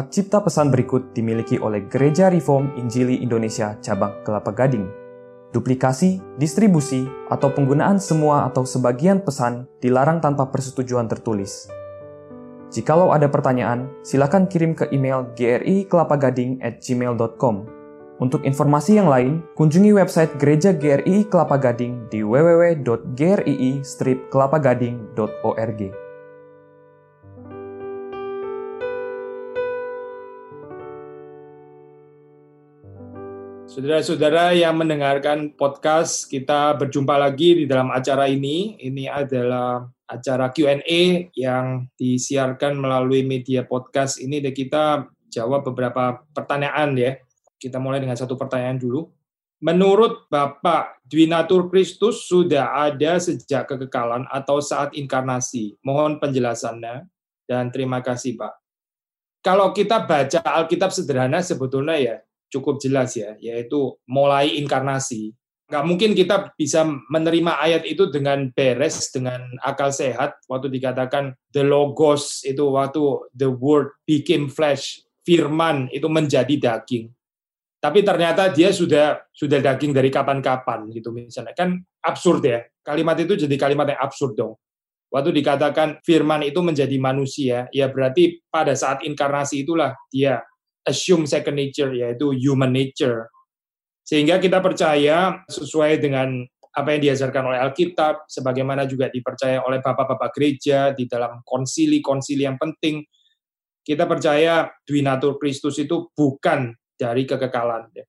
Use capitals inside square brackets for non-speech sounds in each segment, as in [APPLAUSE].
Hak cipta pesan berikut dimiliki oleh Gereja Reform Injili Indonesia Cabang Kelapa Gading. Duplikasi, distribusi, atau penggunaan semua atau sebagian pesan dilarang tanpa persetujuan tertulis. Jikalau ada pertanyaan, silakan kirim ke email gri@gmail.com. Untuk informasi yang lain, kunjungi website Gereja GRI Kelapa Gading di www.grii-kelapagading.org. Saudara-saudara yang mendengarkan podcast, kita berjumpa lagi di dalam acara ini. Ini adalah acara Q&A yang disiarkan melalui media podcast ini dan kita jawab beberapa pertanyaan ya kita mulai dengan satu pertanyaan dulu. Menurut Bapak, Dwinatur Kristus sudah ada sejak kekekalan atau saat inkarnasi? Mohon penjelasannya dan terima kasih Pak. Kalau kita baca Alkitab sederhana sebetulnya ya cukup jelas ya, yaitu mulai inkarnasi. Nggak mungkin kita bisa menerima ayat itu dengan beres, dengan akal sehat, waktu dikatakan the logos itu waktu the word became flesh, firman itu menjadi daging. Tapi ternyata dia sudah sudah daging dari kapan-kapan gitu misalnya. Kan absurd ya kalimat itu jadi kalimat yang absurd dong. Waktu dikatakan firman itu menjadi manusia ya berarti pada saat inkarnasi itulah dia assume second nature yaitu human nature sehingga kita percaya sesuai dengan apa yang diajarkan oleh Alkitab sebagaimana juga dipercaya oleh bapak-bapak gereja di dalam konsili-konsili yang penting kita percaya Dwinatur Kristus itu bukan dari kekekalan. Ya.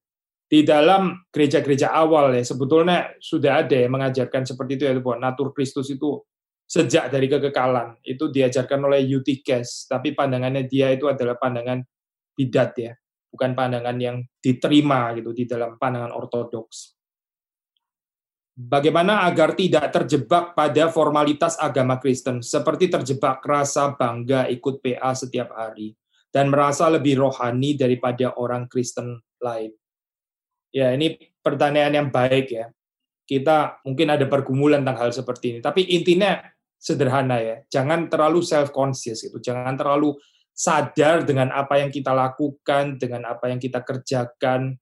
Di dalam gereja-gereja awal ya sebetulnya sudah ada yang mengajarkan seperti itu ya bahwa natur Kristus itu sejak dari kekekalan itu diajarkan oleh Eutyches tapi pandangannya dia itu adalah pandangan bidat ya bukan pandangan yang diterima gitu di dalam pandangan ortodoks. Bagaimana agar tidak terjebak pada formalitas agama Kristen, seperti terjebak rasa bangga ikut PA setiap hari, dan merasa lebih rohani daripada orang Kristen lain? Ya, ini pertanyaan yang baik ya. Kita mungkin ada pergumulan tentang hal seperti ini, tapi intinya sederhana ya. Jangan terlalu self conscious gitu. Jangan terlalu sadar dengan apa yang kita lakukan, dengan apa yang kita kerjakan.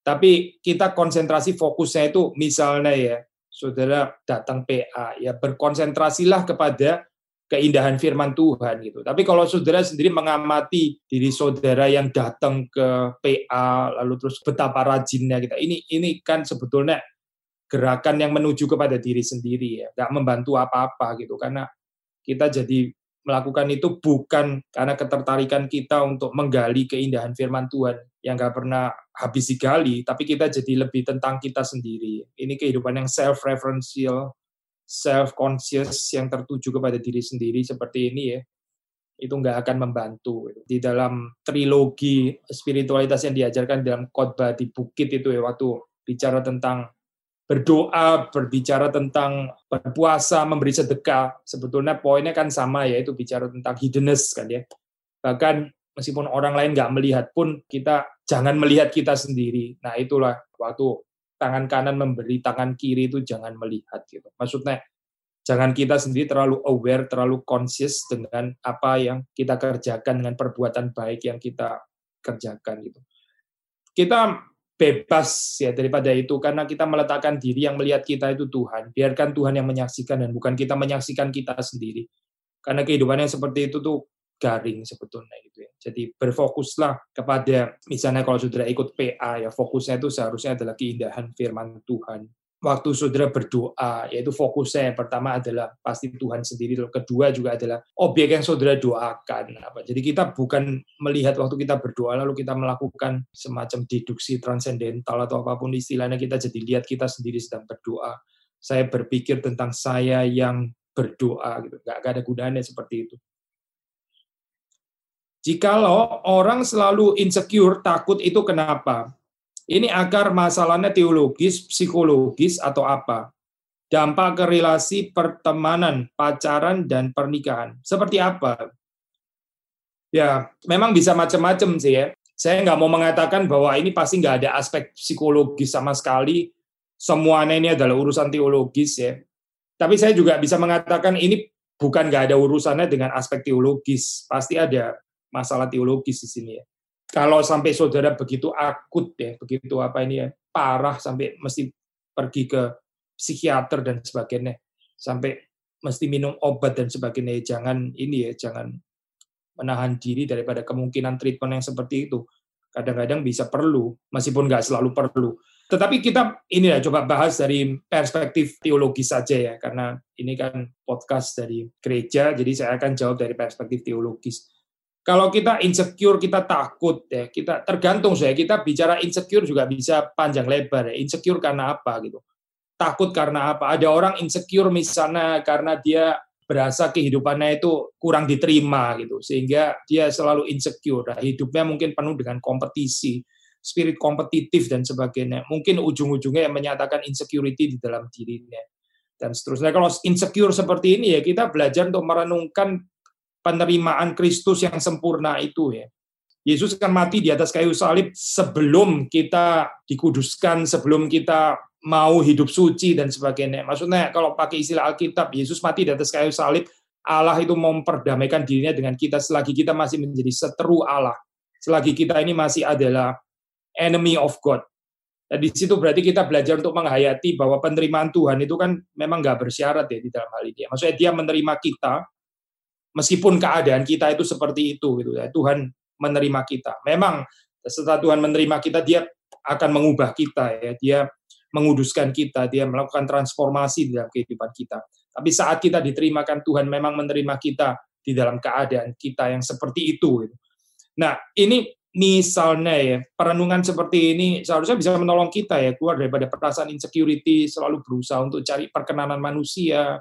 Tapi kita konsentrasi fokusnya itu misalnya ya, saudara datang PA, ya berkonsentrasilah kepada keindahan firman Tuhan gitu. Tapi kalau saudara sendiri mengamati diri saudara yang datang ke PA lalu terus betapa rajinnya kita. Ini ini kan sebetulnya gerakan yang menuju kepada diri sendiri ya, nggak membantu apa-apa gitu karena kita jadi melakukan itu bukan karena ketertarikan kita untuk menggali keindahan firman Tuhan yang nggak pernah habis digali, tapi kita jadi lebih tentang kita sendiri. Ini kehidupan yang self-referential, self conscious yang tertuju kepada diri sendiri seperti ini ya itu nggak akan membantu di dalam trilogi spiritualitas yang diajarkan dalam khotbah di bukit itu ya waktu bicara tentang berdoa berbicara tentang berpuasa memberi sedekah sebetulnya poinnya kan sama ya itu bicara tentang hiddenness kan ya bahkan meskipun orang lain nggak melihat pun kita jangan melihat kita sendiri nah itulah waktu tangan kanan memberi, tangan kiri itu jangan melihat gitu. Maksudnya jangan kita sendiri terlalu aware, terlalu conscious dengan apa yang kita kerjakan dengan perbuatan baik yang kita kerjakan gitu. Kita bebas ya daripada itu karena kita meletakkan diri yang melihat kita itu Tuhan. Biarkan Tuhan yang menyaksikan dan bukan kita menyaksikan kita sendiri. Karena kehidupan yang seperti itu tuh garing sebetulnya gitu ya. Jadi berfokuslah kepada misalnya kalau saudara ikut PA ya fokusnya itu seharusnya adalah keindahan firman Tuhan. Waktu saudara berdoa, yaitu fokusnya yang pertama adalah pasti Tuhan sendiri, kedua juga adalah objek yang saudara doakan. Apa. Jadi kita bukan melihat waktu kita berdoa lalu kita melakukan semacam deduksi transendental atau apa pun istilahnya kita jadi lihat kita sendiri sedang berdoa. Saya berpikir tentang saya yang berdoa gitu, nggak ada gunanya seperti itu. Jikalau orang selalu insecure, takut itu kenapa? Ini agar masalahnya teologis, psikologis, atau apa? Dampak ke relasi pertemanan, pacaran, dan pernikahan. Seperti apa? Ya, memang bisa macam-macam sih ya. Saya nggak mau mengatakan bahwa ini pasti nggak ada aspek psikologis sama sekali. Semuanya ini adalah urusan teologis ya. Tapi saya juga bisa mengatakan ini bukan nggak ada urusannya dengan aspek teologis. Pasti ada masalah teologis di sini ya. Kalau sampai saudara begitu akut ya, begitu apa ini ya, parah sampai mesti pergi ke psikiater dan sebagainya, sampai mesti minum obat dan sebagainya, ya, jangan ini ya, jangan menahan diri daripada kemungkinan treatment yang seperti itu. Kadang-kadang bisa perlu, meskipun nggak selalu perlu. Tetapi kita ini ya coba bahas dari perspektif teologis saja ya, karena ini kan podcast dari gereja, jadi saya akan jawab dari perspektif teologis. Kalau kita insecure, kita takut ya, kita tergantung saya. Kita bicara insecure juga bisa panjang lebar ya. Insecure karena apa gitu? Takut karena apa? Ada orang insecure misalnya karena dia berasa kehidupannya itu kurang diterima gitu, sehingga dia selalu insecure. Nah, hidupnya mungkin penuh dengan kompetisi spirit kompetitif dan sebagainya. Mungkin ujung-ujungnya yang menyatakan insecurity di dalam dirinya. Dan seterusnya. Kalau insecure seperti ini ya kita belajar untuk merenungkan penerimaan Kristus yang sempurna itu ya. Yesus akan mati di atas kayu salib sebelum kita dikuduskan, sebelum kita mau hidup suci dan sebagainya. Maksudnya kalau pakai istilah Alkitab, Yesus mati di atas kayu salib, Allah itu memperdamaikan dirinya dengan kita selagi kita masih menjadi seteru Allah. Selagi kita ini masih adalah enemy of God. Nah, di situ berarti kita belajar untuk menghayati bahwa penerimaan Tuhan itu kan memang nggak bersyarat ya di dalam hal ini. Maksudnya dia menerima kita meskipun keadaan kita itu seperti itu gitu ya. Tuhan menerima kita. Memang setelah Tuhan menerima kita dia akan mengubah kita ya. Dia menguduskan kita, dia melakukan transformasi di dalam kehidupan kita. Tapi saat kita diterimakan Tuhan memang menerima kita di dalam keadaan kita yang seperti itu. Gitu. Nah, ini misalnya ya perenungan seperti ini seharusnya bisa menolong kita ya keluar daripada perasaan insecurity selalu berusaha untuk cari perkenanan manusia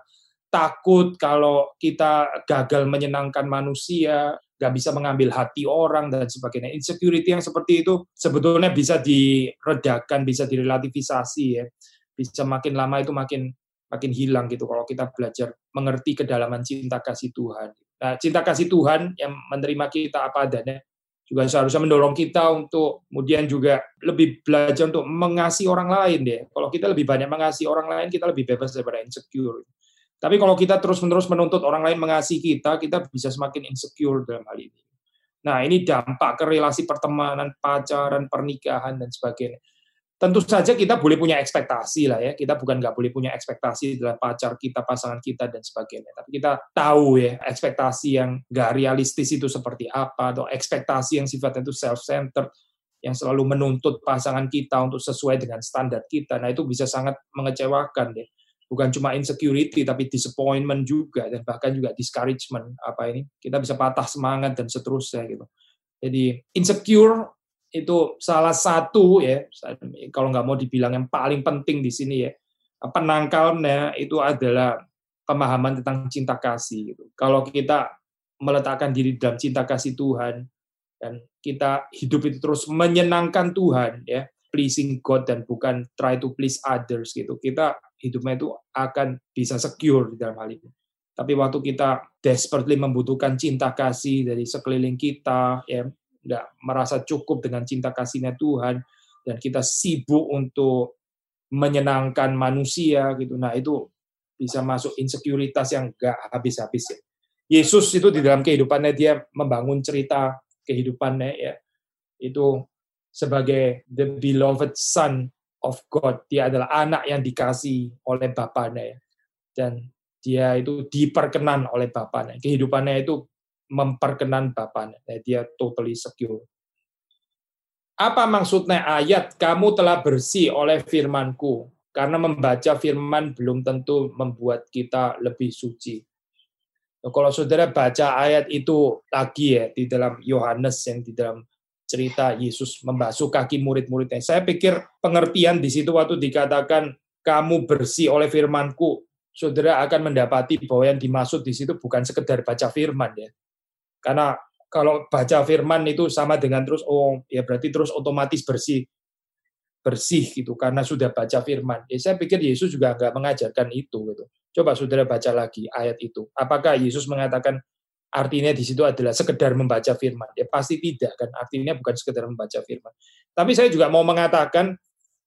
takut kalau kita gagal menyenangkan manusia nggak bisa mengambil hati orang dan sebagainya insecurity yang seperti itu sebetulnya bisa diredakan bisa direlativisasi ya bisa makin lama itu makin makin hilang gitu kalau kita belajar mengerti kedalaman cinta kasih Tuhan nah cinta kasih Tuhan yang menerima kita apa adanya juga seharusnya mendorong kita untuk kemudian juga lebih belajar untuk mengasihi orang lain deh. Kalau kita lebih banyak mengasihi orang lain, kita lebih bebas daripada insecure. Tapi kalau kita terus-menerus menuntut orang lain mengasihi kita, kita bisa semakin insecure dalam hal ini. Nah, ini dampak ke relasi pertemanan, pacaran, pernikahan, dan sebagainya tentu saja kita boleh punya ekspektasi lah ya. Kita bukan nggak boleh punya ekspektasi dalam pacar kita, pasangan kita dan sebagainya. Tapi kita tahu ya ekspektasi yang nggak realistis itu seperti apa atau ekspektasi yang sifatnya itu self-centered yang selalu menuntut pasangan kita untuk sesuai dengan standar kita. Nah itu bisa sangat mengecewakan ya. Bukan cuma insecurity tapi disappointment juga dan bahkan juga discouragement apa ini. Kita bisa patah semangat dan seterusnya gitu. Jadi insecure itu salah satu ya kalau nggak mau dibilang yang paling penting di sini ya penangkalnya itu adalah pemahaman tentang cinta kasih gitu. Kalau kita meletakkan diri dalam cinta kasih Tuhan dan kita hidup itu terus menyenangkan Tuhan ya, pleasing God dan bukan try to please others gitu. Kita hidupnya itu akan bisa secure di dalam hal ini. Tapi waktu kita desperately membutuhkan cinta kasih dari sekeliling kita ya, nggak merasa cukup dengan cinta kasihnya Tuhan dan kita sibuk untuk menyenangkan manusia gitu. Nah itu bisa masuk insekuritas yang nggak habis-habis ya. Yesus itu di dalam kehidupannya dia membangun cerita kehidupannya ya itu sebagai the beloved son of God. Dia adalah anak yang dikasih oleh Bapaknya ya. Dan dia itu diperkenan oleh Bapaknya. Kehidupannya itu memperkenan Bapaknya. Dia totally secure. Apa maksudnya ayat, kamu telah bersih oleh firmanku, karena membaca firman belum tentu membuat kita lebih suci. Nah, kalau saudara baca ayat itu lagi ya, di dalam Yohanes yang di dalam cerita Yesus membasuh kaki murid-muridnya. Saya pikir pengertian di situ waktu dikatakan kamu bersih oleh firmanku, saudara akan mendapati bahwa yang dimaksud di situ bukan sekedar baca firman ya, karena kalau baca firman itu sama dengan terus oh ya berarti terus otomatis bersih bersih gitu karena sudah baca firman. Ya, saya pikir Yesus juga nggak mengajarkan itu gitu. Coba saudara baca lagi ayat itu. Apakah Yesus mengatakan artinya di situ adalah sekedar membaca firman? Ya pasti tidak kan. Artinya bukan sekedar membaca firman. Tapi saya juga mau mengatakan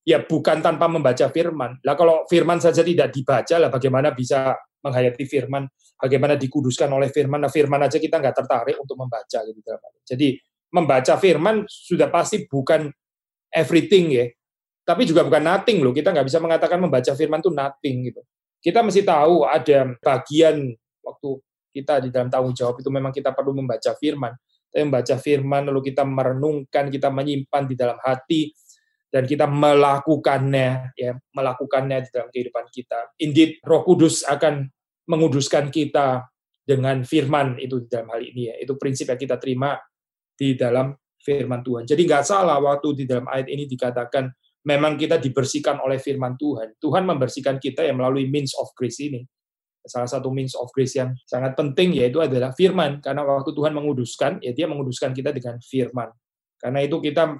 ya bukan tanpa membaca firman. Lah kalau firman saja tidak dibaca lah bagaimana bisa menghayati firman, bagaimana dikuduskan oleh firman. Nah, firman aja kita nggak tertarik untuk membaca gitu. Jadi membaca firman sudah pasti bukan everything ya, tapi juga bukan nothing loh. Kita nggak bisa mengatakan membaca firman itu nothing gitu. Kita mesti tahu ada bagian waktu kita di dalam tanggung jawab itu memang kita perlu membaca firman. Kita membaca firman lalu kita merenungkan, kita menyimpan di dalam hati dan kita melakukannya ya, melakukannya di dalam kehidupan kita. Indeed, Roh Kudus akan menguduskan kita dengan firman itu di dalam hal ini ya. Itu prinsip yang kita terima di dalam firman Tuhan. Jadi nggak salah waktu di dalam ayat ini dikatakan memang kita dibersihkan oleh firman Tuhan. Tuhan membersihkan kita yang melalui means of grace ini. Salah satu means of grace yang sangat penting yaitu adalah firman. Karena waktu Tuhan menguduskan, ya dia menguduskan kita dengan firman. Karena itu kita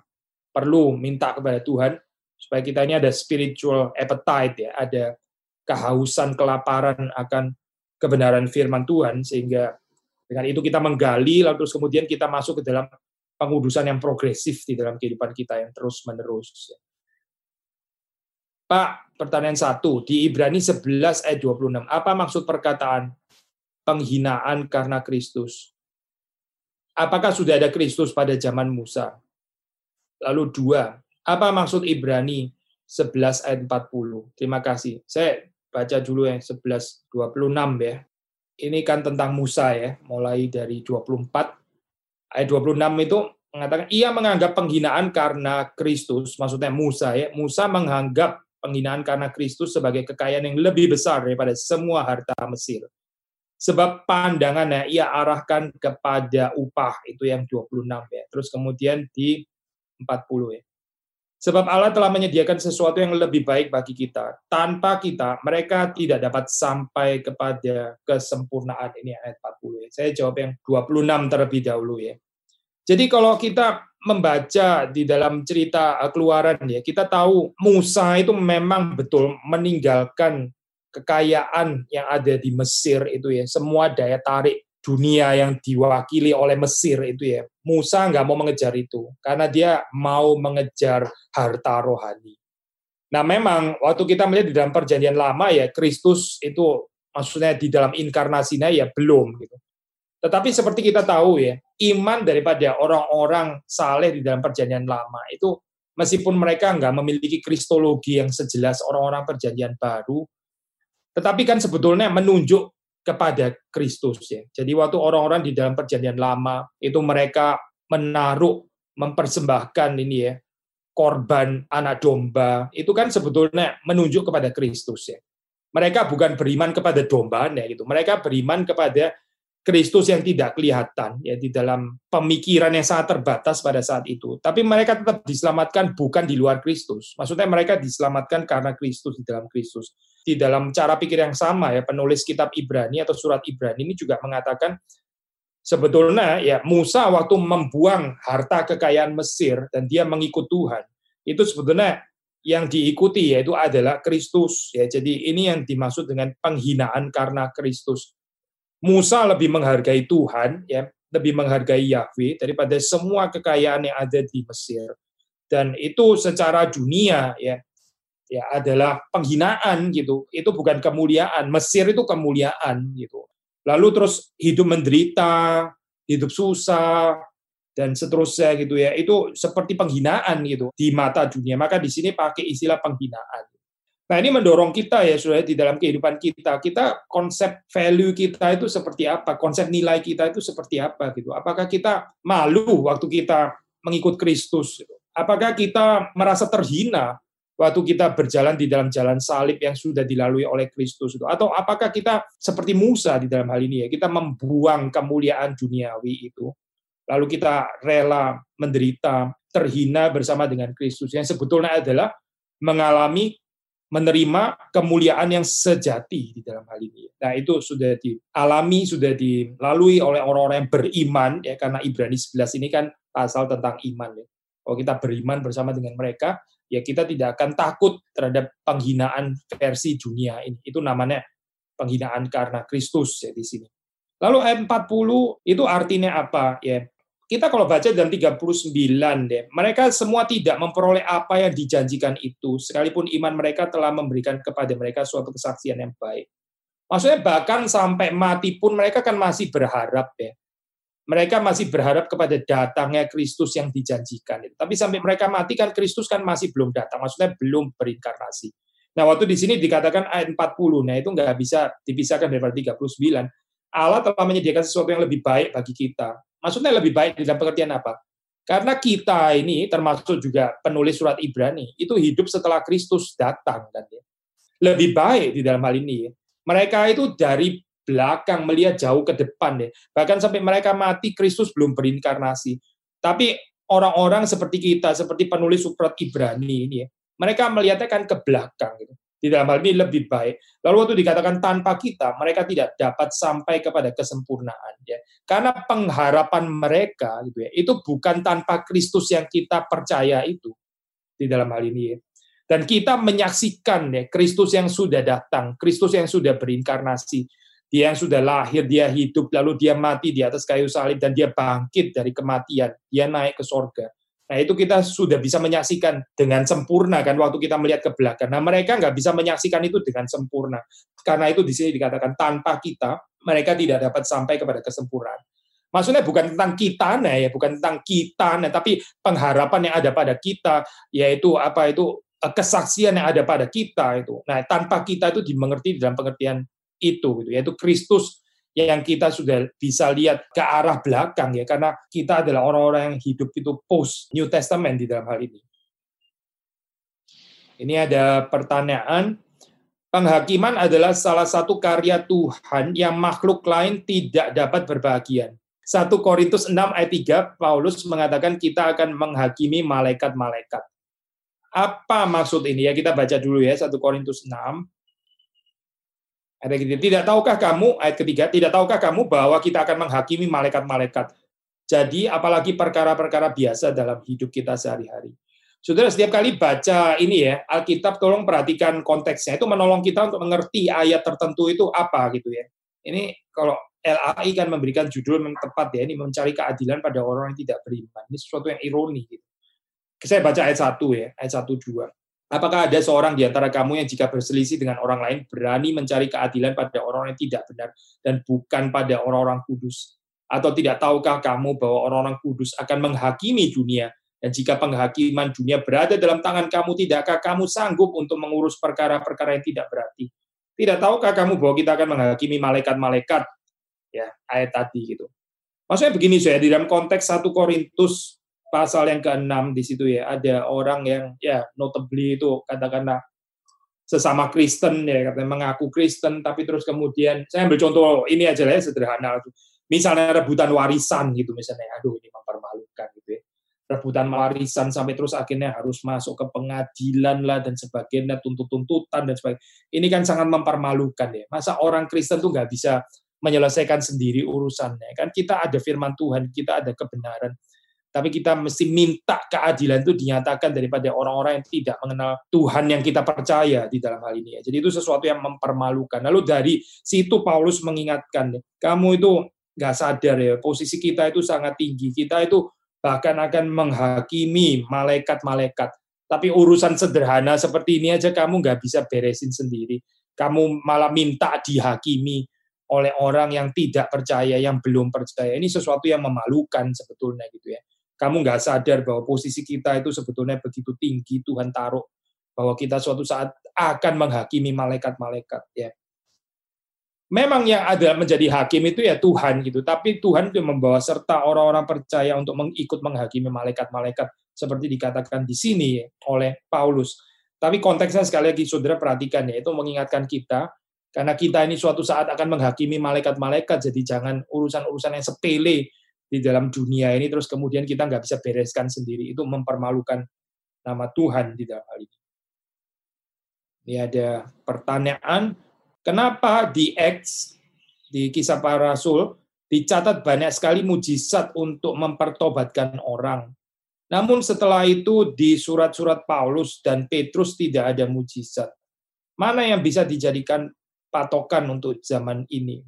perlu minta kepada Tuhan supaya kita ini ada spiritual appetite ya, ada kehausan, kelaparan akan kebenaran firman Tuhan sehingga dengan itu kita menggali lalu terus kemudian kita masuk ke dalam pengudusan yang progresif di dalam kehidupan kita yang terus menerus. Pak, pertanyaan satu, di Ibrani 11 ayat 26, apa maksud perkataan penghinaan karena Kristus? Apakah sudah ada Kristus pada zaman Musa? Lalu dua, apa maksud Ibrani 11 ayat 40? Terima kasih. Saya baca dulu yang 11 26 ya. Ini kan tentang Musa ya, mulai dari 24 ayat 26 itu mengatakan ia menganggap penghinaan karena Kristus, maksudnya Musa ya. Musa menganggap penghinaan karena Kristus sebagai kekayaan yang lebih besar daripada semua harta Mesir. Sebab pandangannya ia arahkan kepada upah, itu yang 26 ya. Terus kemudian di 40 ya. Sebab Allah telah menyediakan sesuatu yang lebih baik bagi kita. Tanpa kita, mereka tidak dapat sampai kepada kesempurnaan. Ini ayat 40 ya. Saya jawab yang 26 terlebih dahulu ya. Jadi kalau kita membaca di dalam cerita eh, keluaran ya, kita tahu Musa itu memang betul meninggalkan kekayaan yang ada di Mesir itu ya, semua daya tarik dunia yang diwakili oleh Mesir itu ya. Musa nggak mau mengejar itu karena dia mau mengejar harta rohani. Nah memang waktu kita melihat di dalam perjanjian lama ya Kristus itu maksudnya di dalam inkarnasinya ya belum gitu. Tetapi seperti kita tahu ya, iman daripada orang-orang saleh di dalam perjanjian lama itu meskipun mereka nggak memiliki kristologi yang sejelas orang-orang perjanjian baru, tetapi kan sebetulnya menunjuk kepada Kristus ya. Jadi waktu orang-orang di dalam perjanjian lama itu mereka menaruh mempersembahkan ini ya korban anak domba itu kan sebetulnya menunjuk kepada Kristus ya. Mereka bukan beriman kepada domba ya gitu. Mereka beriman kepada Kristus yang tidak kelihatan ya di dalam pemikiran yang sangat terbatas pada saat itu. Tapi mereka tetap diselamatkan bukan di luar Kristus. Maksudnya mereka diselamatkan karena Kristus di dalam Kristus. Di dalam cara pikir yang sama ya penulis kitab Ibrani atau surat Ibrani ini juga mengatakan sebetulnya ya Musa waktu membuang harta kekayaan Mesir dan dia mengikut Tuhan itu sebetulnya yang diikuti yaitu adalah Kristus ya. Jadi ini yang dimaksud dengan penghinaan karena Kristus Musa lebih menghargai Tuhan, ya, lebih menghargai Yahweh daripada semua kekayaan yang ada di Mesir. Dan itu secara dunia ya, ya adalah penghinaan gitu. Itu bukan kemuliaan. Mesir itu kemuliaan gitu. Lalu terus hidup menderita, hidup susah dan seterusnya gitu ya. Itu seperti penghinaan gitu di mata dunia. Maka di sini pakai istilah penghinaan. Nah ini mendorong kita ya sudah di dalam kehidupan kita. Kita konsep value kita itu seperti apa? Konsep nilai kita itu seperti apa gitu? Apakah kita malu waktu kita mengikut Kristus? Apakah kita merasa terhina waktu kita berjalan di dalam jalan salib yang sudah dilalui oleh Kristus itu? Atau apakah kita seperti Musa di dalam hal ini ya? Kita membuang kemuliaan duniawi itu, lalu kita rela menderita, terhina bersama dengan Kristus yang sebetulnya adalah mengalami menerima kemuliaan yang sejati di dalam hal ini. Nah, itu sudah dialami, sudah dilalui oleh orang-orang yang beriman ya karena Ibrani 11 ini kan pasal tentang iman ya. Kalau kita beriman bersama dengan mereka, ya kita tidak akan takut terhadap penghinaan versi dunia ini. Itu namanya penghinaan karena Kristus ya di sini. Lalu ayat 40 itu artinya apa? Ya, kita kalau baca dalam 39 deh, mereka semua tidak memperoleh apa yang dijanjikan itu, sekalipun iman mereka telah memberikan kepada mereka suatu kesaksian yang baik. Maksudnya bahkan sampai mati pun mereka kan masih berharap ya. Mereka masih berharap kepada datangnya Kristus yang dijanjikan. Tapi sampai mereka mati kan Kristus kan masih belum datang. Maksudnya belum berinkarnasi. Nah, waktu di sini dikatakan ayat 40, nah itu nggak bisa dipisahkan dari 39. Allah telah menyediakan sesuatu yang lebih baik bagi kita. Maksudnya lebih baik dalam pengertian apa? Karena kita ini termasuk juga penulis surat Ibrani, itu hidup setelah Kristus datang kan ya. Lebih baik di dalam hal ini ya. Mereka itu dari belakang melihat jauh ke depan ya. Bahkan sampai mereka mati Kristus belum berinkarnasi. Tapi orang-orang seperti kita, seperti penulis surat Ibrani ini ya, mereka melihatnya kan ke belakang gitu. Di dalam hal ini lebih baik. Lalu waktu dikatakan tanpa kita, mereka tidak dapat sampai kepada kesempurnaan ya. Karena pengharapan mereka gitu ya, itu bukan tanpa Kristus yang kita percaya itu di dalam hal ini ya. Dan kita menyaksikan ya Kristus yang sudah datang, Kristus yang sudah berinkarnasi, dia yang sudah lahir, dia hidup, lalu dia mati di atas kayu salib dan dia bangkit dari kematian, dia naik ke sorga. Nah itu kita sudah bisa menyaksikan dengan sempurna kan waktu kita melihat ke belakang. Nah mereka nggak bisa menyaksikan itu dengan sempurna. Karena itu di sini dikatakan tanpa kita mereka tidak dapat sampai kepada kesempurnaan. Maksudnya bukan tentang kita nah ya, bukan tentang kita nah, tapi pengharapan yang ada pada kita yaitu apa itu eh, kesaksian yang ada pada kita itu. Nah, tanpa kita itu dimengerti dalam pengertian itu gitu, yaitu Kristus yang kita sudah bisa lihat ke arah belakang ya karena kita adalah orang-orang yang hidup itu post New Testament di dalam hal ini. Ini ada pertanyaan penghakiman adalah salah satu karya Tuhan yang makhluk lain tidak dapat berbahagian. 1 Korintus 6 ayat 3 Paulus mengatakan kita akan menghakimi malaikat-malaikat. Apa maksud ini ya? Kita baca dulu ya 1 Korintus 6 ada gitu. Tidak tahukah kamu, ayat ketiga, tidak tahukah kamu bahwa kita akan menghakimi malaikat-malaikat. Jadi apalagi perkara-perkara biasa dalam hidup kita sehari-hari. Saudara, setiap kali baca ini ya, Alkitab tolong perhatikan konteksnya. Itu menolong kita untuk mengerti ayat tertentu itu apa gitu ya. Ini kalau LAI kan memberikan judul yang tepat ya, ini mencari keadilan pada orang yang tidak beriman. Ini sesuatu yang ironi gitu. Saya baca ayat 1 ya, ayat 1 2. Apakah ada seorang di antara kamu yang jika berselisih dengan orang lain berani mencari keadilan pada orang yang tidak benar dan bukan pada orang-orang kudus? Atau tidak tahukah kamu bahwa orang-orang kudus akan menghakimi dunia? Dan jika penghakiman dunia berada dalam tangan kamu, tidakkah kamu sanggup untuk mengurus perkara-perkara yang tidak berarti? Tidak tahukah kamu bahwa kita akan menghakimi malaikat-malaikat? Ya, ayat tadi gitu. Maksudnya begini saya di dalam konteks 1 Korintus pasal yang keenam di situ ya ada orang yang ya notably itu katakanlah sesama Kristen ya katanya mengaku Kristen tapi terus kemudian saya ambil contoh ini aja lah ya sederhana misalnya rebutan warisan gitu misalnya aduh ini mempermalukan gitu ya. Rebutan warisan sampai terus akhirnya harus masuk ke pengadilan lah dan sebagainya tuntut-tuntutan dan sebagainya. Ini kan sangat mempermalukan ya. Masa orang Kristen tuh nggak bisa menyelesaikan sendiri urusannya kan? Kita ada firman Tuhan kita ada kebenaran tapi kita mesti minta keadilan itu dinyatakan daripada orang-orang yang tidak mengenal Tuhan yang kita percaya di dalam hal ini. Jadi itu sesuatu yang mempermalukan. Lalu dari situ Paulus mengingatkan, kamu itu nggak sadar ya, posisi kita itu sangat tinggi. Kita itu bahkan akan menghakimi malaikat-malaikat. Tapi urusan sederhana seperti ini aja kamu nggak bisa beresin sendiri. Kamu malah minta dihakimi oleh orang yang tidak percaya, yang belum percaya. Ini sesuatu yang memalukan sebetulnya gitu ya kamu nggak sadar bahwa posisi kita itu sebetulnya begitu tinggi Tuhan taruh bahwa kita suatu saat akan menghakimi malaikat-malaikat ya. Memang yang ada menjadi hakim itu ya Tuhan gitu, tapi Tuhan itu membawa serta orang-orang percaya untuk mengikut menghakimi malaikat-malaikat seperti dikatakan di sini oleh Paulus. Tapi konteksnya sekali lagi saudara perhatikan ya, itu mengingatkan kita karena kita ini suatu saat akan menghakimi malaikat-malaikat, jadi jangan urusan-urusan yang sepele di dalam dunia ini terus kemudian kita nggak bisa bereskan sendiri itu mempermalukan nama Tuhan di dalam hal ini. Ini ada pertanyaan, kenapa di Acts, di kisah para rasul, dicatat banyak sekali mujizat untuk mempertobatkan orang. Namun setelah itu di surat-surat Paulus dan Petrus tidak ada mujizat. Mana yang bisa dijadikan patokan untuk zaman ini?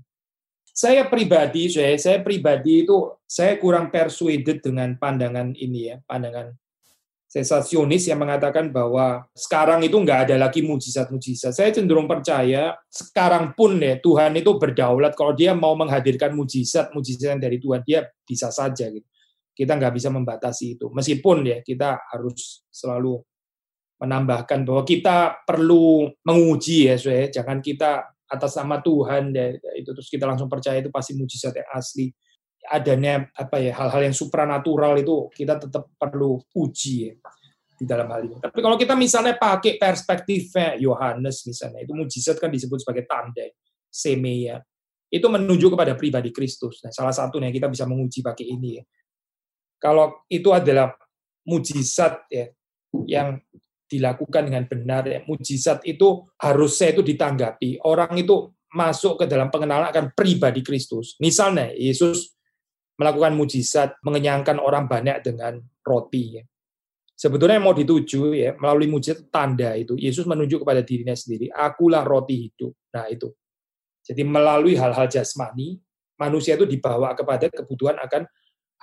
Saya pribadi, saya, saya pribadi itu saya kurang persuaded dengan pandangan ini ya, pandangan sensasionis yang mengatakan bahwa sekarang itu nggak ada lagi mujizat-mujizat. Saya cenderung percaya sekarang pun ya Tuhan itu berdaulat kalau dia mau menghadirkan mujizat-mujizat dari Tuhan dia bisa saja gitu. Kita nggak bisa membatasi itu. Meskipun ya kita harus selalu menambahkan bahwa kita perlu menguji ya, saya jangan kita atas nama Tuhan ya, itu terus kita langsung percaya itu pasti mujizat yang asli adanya apa ya hal-hal yang supranatural itu kita tetap perlu uji ya, di dalam hal ini. Tapi kalau kita misalnya pakai perspektifnya Yohanes misalnya itu mujizat kan disebut sebagai tanda semeia itu menunjuk kepada pribadi Kristus. Nah, salah satu yang kita bisa menguji pakai ini ya. Kalau itu adalah mujizat ya yang dilakukan dengan benar ya. Mujizat itu harusnya itu ditanggapi. Orang itu masuk ke dalam pengenalan akan pribadi Kristus. Misalnya Yesus melakukan mujizat mengenyangkan orang banyak dengan roti. Ya. Sebetulnya yang mau dituju ya melalui mujizat tanda itu Yesus menunjuk kepada dirinya sendiri, akulah roti hidup. Nah itu. Jadi melalui hal-hal jasmani, manusia itu dibawa kepada kebutuhan akan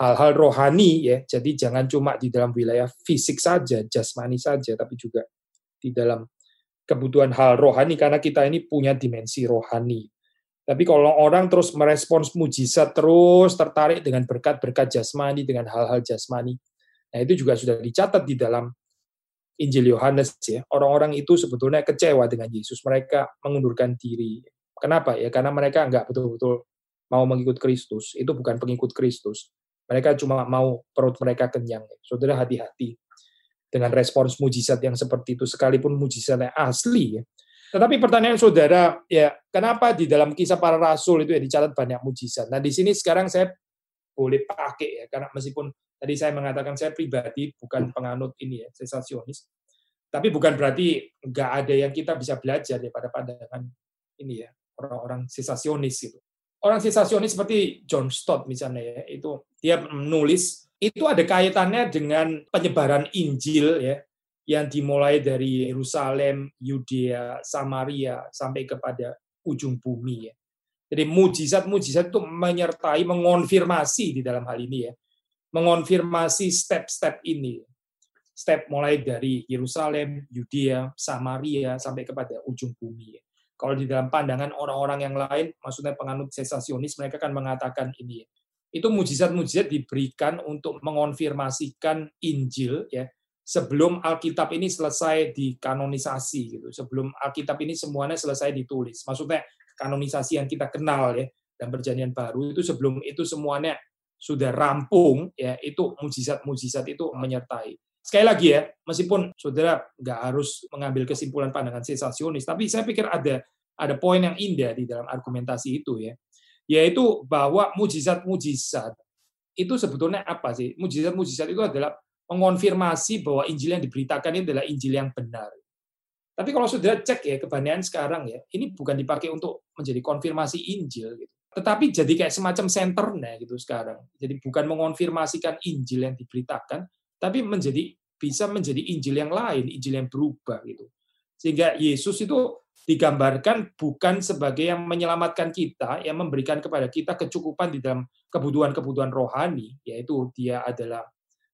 hal-hal rohani ya. Jadi jangan cuma di dalam wilayah fisik saja, jasmani saja, tapi juga di dalam kebutuhan hal rohani karena kita ini punya dimensi rohani. Tapi kalau orang terus merespons mujizat, terus tertarik dengan berkat-berkat jasmani, dengan hal-hal jasmani, nah itu juga sudah dicatat di dalam Injil Yohanes ya. Orang-orang itu sebetulnya kecewa dengan Yesus. Mereka mengundurkan diri. Kenapa? Ya karena mereka nggak betul-betul mau mengikut Kristus. Itu bukan pengikut Kristus. Mereka cuma mau perut mereka kenyang. Saudara hati-hati dengan respons mujizat yang seperti itu. Sekalipun mujizatnya asli ya tetapi pertanyaan saudara, ya kenapa di dalam kisah para rasul itu ya dicatat banyak mujizat? Nah di sini sekarang saya boleh pakai ya, karena meskipun tadi saya mengatakan saya pribadi bukan penganut ini ya, sensasionis, tapi bukan berarti nggak ada yang kita bisa belajar daripada pandangan ini ya orang-orang sensasionis gitu. Orang sensasionis seperti John Stott misalnya ya, itu dia menulis itu ada kaitannya dengan penyebaran Injil ya yang dimulai dari Yerusalem, Yudea, Samaria sampai kepada ujung bumi ya. Jadi mujizat-mujizat itu menyertai mengonfirmasi di dalam hal ini ya. Mengonfirmasi step-step ini. Step mulai dari Yerusalem, Yudea, Samaria sampai kepada ujung bumi ya. Kalau di dalam pandangan orang-orang yang lain, maksudnya penganut sesasionis, mereka akan mengatakan ini. Itu mujizat-mujizat diberikan untuk mengonfirmasikan Injil ya sebelum Alkitab ini selesai dikanonisasi gitu. Sebelum Alkitab ini semuanya selesai ditulis. Maksudnya kanonisasi yang kita kenal ya dan perjanjian baru itu sebelum itu semuanya sudah rampung ya itu mujizat-mujizat itu menyertai. Sekali lagi ya, meskipun saudara nggak harus mengambil kesimpulan pandangan sensasionis, tapi saya pikir ada ada poin yang indah di dalam argumentasi itu ya, yaitu bahwa mujizat-mujizat itu sebetulnya apa sih? Mujizat-mujizat itu adalah mengonfirmasi bahwa Injil yang diberitakan ini adalah Injil yang benar. Tapi kalau sudah cek ya kebanyakan sekarang ya, ini bukan dipakai untuk menjadi konfirmasi Injil gitu. Tetapi jadi kayak semacam senternya gitu sekarang. Jadi bukan mengonfirmasikan Injil yang diberitakan, tapi menjadi bisa menjadi Injil yang lain, Injil yang berubah gitu. Sehingga Yesus itu digambarkan bukan sebagai yang menyelamatkan kita, yang memberikan kepada kita kecukupan di dalam kebutuhan-kebutuhan rohani, yaitu dia adalah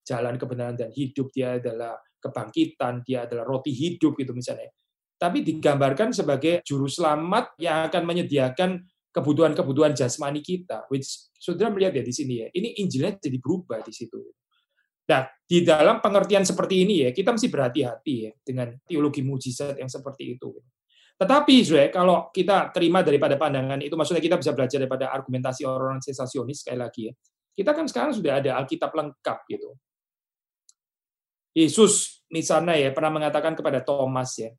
jalan kebenaran dan hidup, dia adalah kebangkitan, dia adalah roti hidup gitu misalnya. Tapi digambarkan sebagai juru selamat yang akan menyediakan kebutuhan-kebutuhan jasmani kita. Which saudara melihat ya di sini ya, ini Injilnya jadi berubah di situ. Nah, di dalam pengertian seperti ini ya, kita mesti berhati-hati ya dengan teologi mujizat yang seperti itu. Tetapi, saudara, kalau kita terima daripada pandangan itu, maksudnya kita bisa belajar daripada argumentasi orang-orang sensasionis, sekali lagi ya, kita kan sekarang sudah ada Alkitab lengkap gitu. Yesus misalnya ya pernah mengatakan kepada Thomas ya,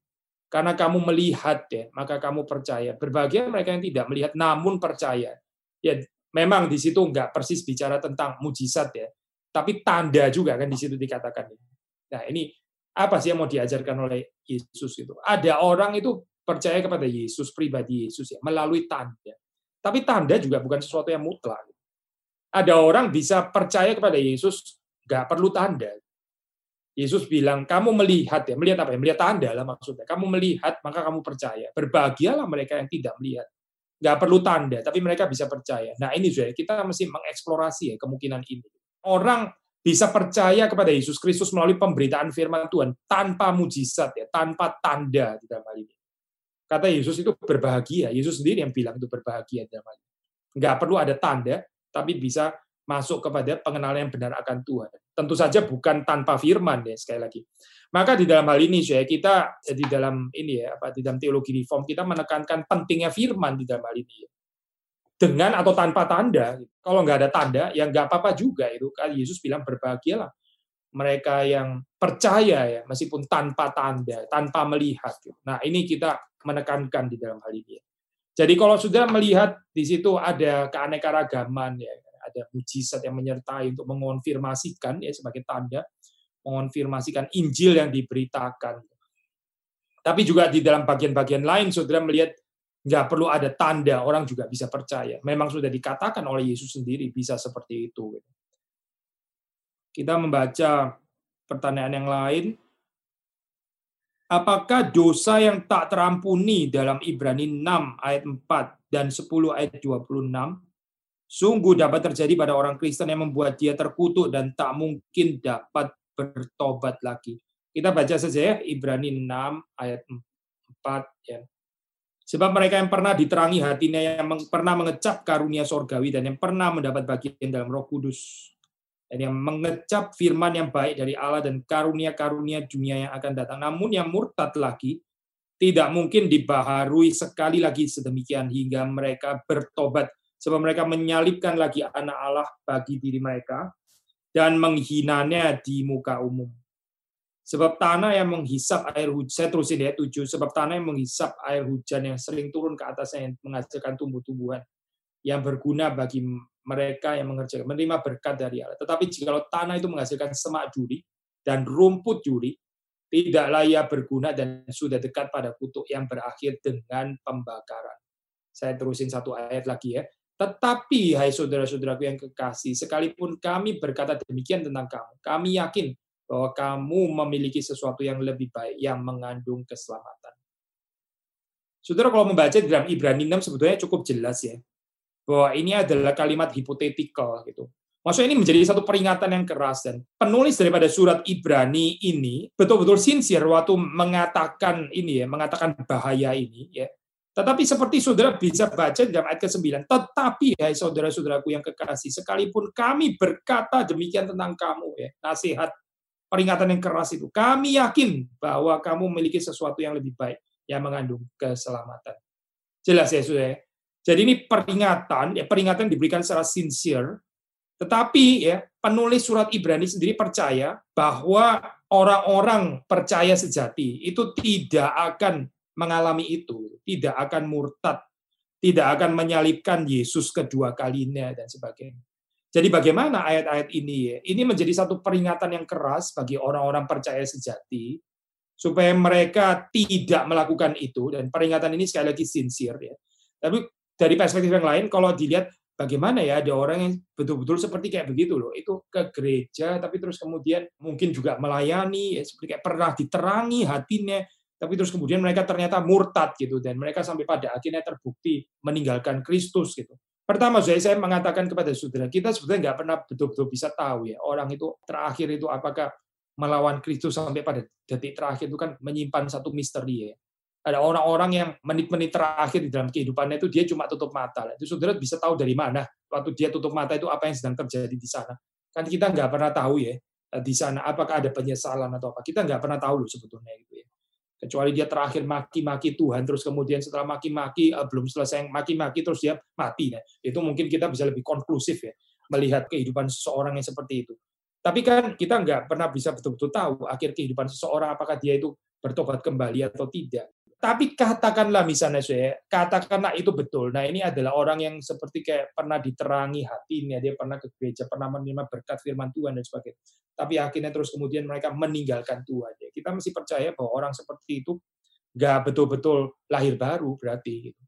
karena kamu melihat ya, maka kamu percaya. Berbahagia mereka yang tidak melihat namun percaya. Ya, memang di situ enggak persis bicara tentang mujizat ya, tapi tanda juga kan di situ dikatakan. Nah, ini apa sih yang mau diajarkan oleh Yesus itu? Ada orang itu percaya kepada Yesus pribadi Yesus ya melalui tanda. Tapi tanda juga bukan sesuatu yang mutlak. Ada orang bisa percaya kepada Yesus nggak perlu tanda. Yesus bilang, kamu melihat ya, melihat apa ya? Melihat tanda lah maksudnya. Kamu melihat, maka kamu percaya. Berbahagialah mereka yang tidak melihat. Nggak perlu tanda, tapi mereka bisa percaya. Nah ini sudah kita mesti mengeksplorasi ya kemungkinan ini. Orang bisa percaya kepada Yesus Kristus melalui pemberitaan firman Tuhan tanpa mujizat ya, tanpa tanda di dalam hal ini. Kata Yesus itu berbahagia. Yesus sendiri yang bilang itu berbahagia dalam hal ini. Nggak perlu ada tanda, tapi bisa masuk kepada pengenalan yang benar akan Tuhan. Tentu saja bukan tanpa firman ya sekali lagi. Maka di dalam hal ini saya kita di dalam ini ya apa di dalam teologi reform kita menekankan pentingnya firman di dalam hal ini. Ya dengan atau tanpa tanda. Kalau nggak ada tanda, ya nggak apa-apa juga itu. Kan Yesus bilang berbahagialah mereka yang percaya ya, meskipun tanpa tanda, tanpa melihat. Nah ini kita menekankan di dalam hal ini. Jadi kalau sudah melihat di situ ada keanekaragaman ya, ada mujizat yang menyertai untuk mengonfirmasikan ya sebagai tanda, mengonfirmasikan Injil yang diberitakan. Tapi juga di dalam bagian-bagian lain, saudara melihat nggak perlu ada tanda, orang juga bisa percaya. Memang sudah dikatakan oleh Yesus sendiri bisa seperti itu. Kita membaca pertanyaan yang lain. Apakah dosa yang tak terampuni dalam Ibrani 6 ayat 4 dan 10 ayat 26 sungguh dapat terjadi pada orang Kristen yang membuat dia terkutuk dan tak mungkin dapat bertobat lagi. Kita baca saja ya Ibrani 6 ayat 4 ya. Sebab mereka yang pernah diterangi hatinya, yang pernah mengecap karunia sorgawi, dan yang pernah mendapat bagian dalam roh kudus, dan yang mengecap firman yang baik dari Allah dan karunia-karunia dunia yang akan datang. Namun yang murtad lagi, tidak mungkin dibaharui sekali lagi sedemikian hingga mereka bertobat. Sebab mereka menyalibkan lagi anak Allah bagi diri mereka, dan menghinanya di muka umum. Sebab tanah yang menghisap air hujan, saya terusin ya tujuh, sebab tanah yang menghisap air hujan yang sering turun ke atasnya yang menghasilkan tumbuh-tumbuhan yang berguna bagi mereka yang mengerjakan, menerima berkat dari Allah. Tetapi jika tanah itu menghasilkan semak juri dan rumput juri, tidaklah ia berguna dan sudah dekat pada kutuk yang berakhir dengan pembakaran. Saya terusin satu ayat lagi ya. Tetapi, hai saudara-saudaraku yang kekasih, sekalipun kami berkata demikian tentang kamu, kami yakin bahwa kamu memiliki sesuatu yang lebih baik yang mengandung keselamatan. Saudara kalau membaca dalam Ibrani 6 sebetulnya cukup jelas ya bahwa ini adalah kalimat hipotetikal gitu. Maksudnya ini menjadi satu peringatan yang keras dan penulis daripada surat Ibrani ini betul-betul sincere waktu mengatakan ini ya, mengatakan bahaya ini ya. Tetapi seperti saudara bisa baca dalam ayat ke-9, tetapi hai saudara-saudaraku yang kekasih, sekalipun kami berkata demikian tentang kamu ya, nasihat peringatan yang keras itu. Kami yakin bahwa kamu memiliki sesuatu yang lebih baik yang mengandung keselamatan. Jelas ya, sudah. Ya? Jadi ini peringatan, ya peringatan diberikan secara sincere, tetapi ya penulis surat Ibrani sendiri percaya bahwa orang-orang percaya sejati itu tidak akan mengalami itu, tidak akan murtad, tidak akan menyalibkan Yesus kedua kalinya dan sebagainya. Jadi bagaimana ayat-ayat ini ya? Ini menjadi satu peringatan yang keras bagi orang-orang percaya sejati supaya mereka tidak melakukan itu dan peringatan ini sekali lagi sincere ya. Tapi dari perspektif yang lain kalau dilihat bagaimana ya ada orang yang betul-betul seperti kayak begitu loh itu ke gereja tapi terus kemudian mungkin juga melayani ya, seperti kayak pernah diterangi hatinya tapi terus kemudian mereka ternyata murtad gitu dan mereka sampai pada akhirnya terbukti meninggalkan Kristus gitu Pertama, saya, mengatakan kepada saudara, kita sebetulnya nggak pernah betul-betul bisa tahu ya, orang itu terakhir itu apakah melawan Kristus sampai pada detik terakhir itu kan menyimpan satu misteri ya. Ada orang-orang yang menit-menit terakhir di dalam kehidupannya itu dia cuma tutup mata. Itu saudara bisa tahu dari mana waktu dia tutup mata itu apa yang sedang terjadi di sana. Kan kita nggak pernah tahu ya di sana apakah ada penyesalan atau apa. Kita nggak pernah tahu loh sebetulnya itu ya kecuali dia terakhir maki-maki Tuhan terus kemudian setelah maki-maki uh, belum selesai maki-maki terus dia mati. Nah itu mungkin kita bisa lebih konklusif ya melihat kehidupan seseorang yang seperti itu. Tapi kan kita nggak pernah bisa betul-betul tahu akhir kehidupan seseorang apakah dia itu bertobat kembali atau tidak tapi katakanlah misalnya saya, katakanlah itu betul. Nah ini adalah orang yang seperti kayak pernah diterangi hatinya, dia pernah ke gereja, pernah menerima berkat firman Tuhan dan sebagainya. Tapi akhirnya terus kemudian mereka meninggalkan Tuhan. Ya, kita mesti percaya bahwa orang seperti itu nggak betul-betul lahir baru berarti. Gitu.